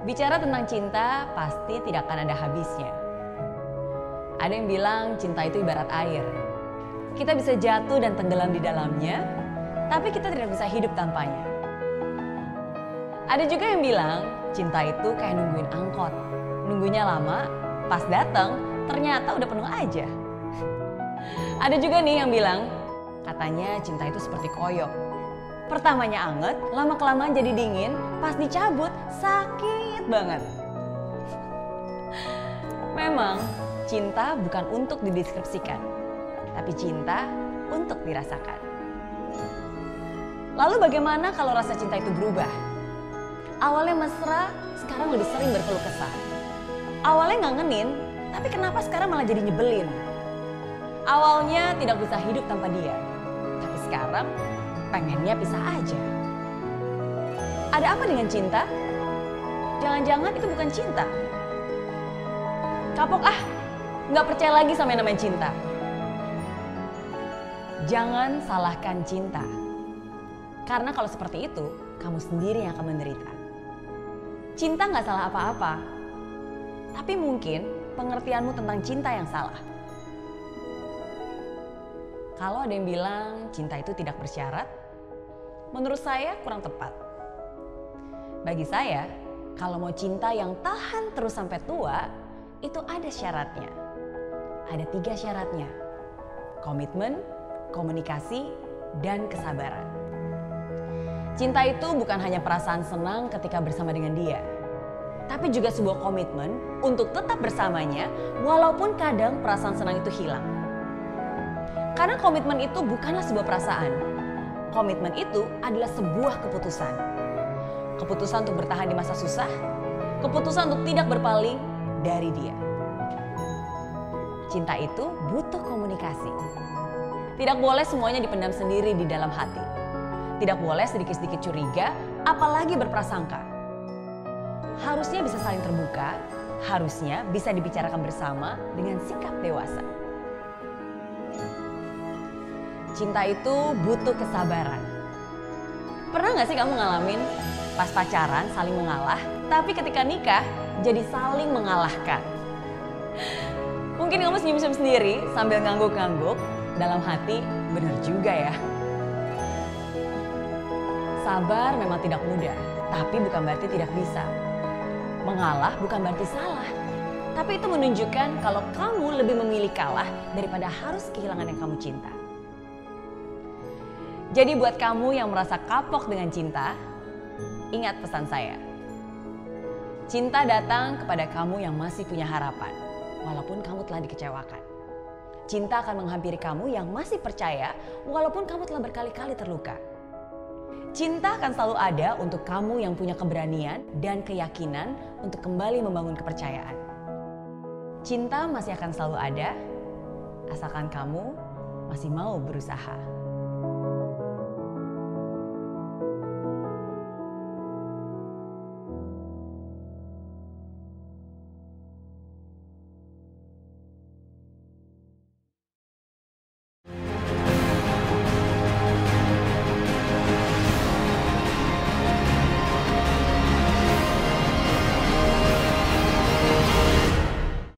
Bicara tentang cinta pasti tidak akan ada habisnya. Ada yang bilang cinta itu ibarat air. Kita bisa jatuh dan tenggelam di dalamnya, tapi kita tidak bisa hidup tanpanya. Ada juga yang bilang cinta itu kayak nungguin angkot. Nunggunya lama, pas datang ternyata udah penuh aja. Ada juga nih yang bilang katanya cinta itu seperti koyok. Pertamanya anget, lama kelamaan jadi dingin, pas dicabut sakit banget. Memang cinta bukan untuk dideskripsikan, tapi cinta untuk dirasakan. Lalu bagaimana kalau rasa cinta itu berubah? Awalnya mesra, sekarang lebih sering berkeluh kesah. Awalnya ngangenin, tapi kenapa sekarang malah jadi nyebelin? Awalnya tidak bisa hidup tanpa dia, tapi sekarang pengennya pisah aja. Ada apa dengan cinta? Jangan-jangan itu bukan cinta. Kapok ah, nggak percaya lagi sama yang namanya cinta. Jangan salahkan cinta. Karena kalau seperti itu, kamu sendiri yang akan menderita. Cinta nggak salah apa-apa. Tapi mungkin pengertianmu tentang cinta yang salah. Kalau ada yang bilang cinta itu tidak bersyarat, menurut saya kurang tepat. Bagi saya, kalau mau cinta yang tahan terus sampai tua, itu ada syaratnya. Ada tiga syaratnya. Komitmen, komunikasi, dan kesabaran. Cinta itu bukan hanya perasaan senang ketika bersama dengan dia, tapi juga sebuah komitmen untuk tetap bersamanya walaupun kadang perasaan senang itu hilang. Karena komitmen itu bukanlah sebuah perasaan. Komitmen itu adalah sebuah keputusan. Keputusan untuk bertahan di masa susah, keputusan untuk tidak berpaling dari dia. Cinta itu butuh komunikasi. Tidak boleh semuanya dipendam sendiri di dalam hati. Tidak boleh sedikit-sedikit curiga, apalagi berprasangka. Harusnya bisa saling terbuka, harusnya bisa dibicarakan bersama dengan sikap dewasa. Cinta itu butuh kesabaran. Pernah gak sih kamu ngalamin pas pacaran saling mengalah, tapi ketika nikah jadi saling mengalahkan? Mungkin kamu senyum-senyum sendiri sambil ngangguk-ngangguk, dalam hati benar juga ya. Sabar memang tidak mudah, tapi bukan berarti tidak bisa. Mengalah bukan berarti salah, tapi itu menunjukkan kalau kamu lebih memilih kalah daripada harus kehilangan yang kamu cinta. Jadi buat kamu yang merasa kapok dengan cinta, ingat pesan saya. Cinta datang kepada kamu yang masih punya harapan, walaupun kamu telah dikecewakan. Cinta akan menghampiri kamu yang masih percaya, walaupun kamu telah berkali-kali terluka. Cinta akan selalu ada untuk kamu yang punya keberanian dan keyakinan untuk kembali membangun kepercayaan. Cinta masih akan selalu ada, asalkan kamu masih mau berusaha.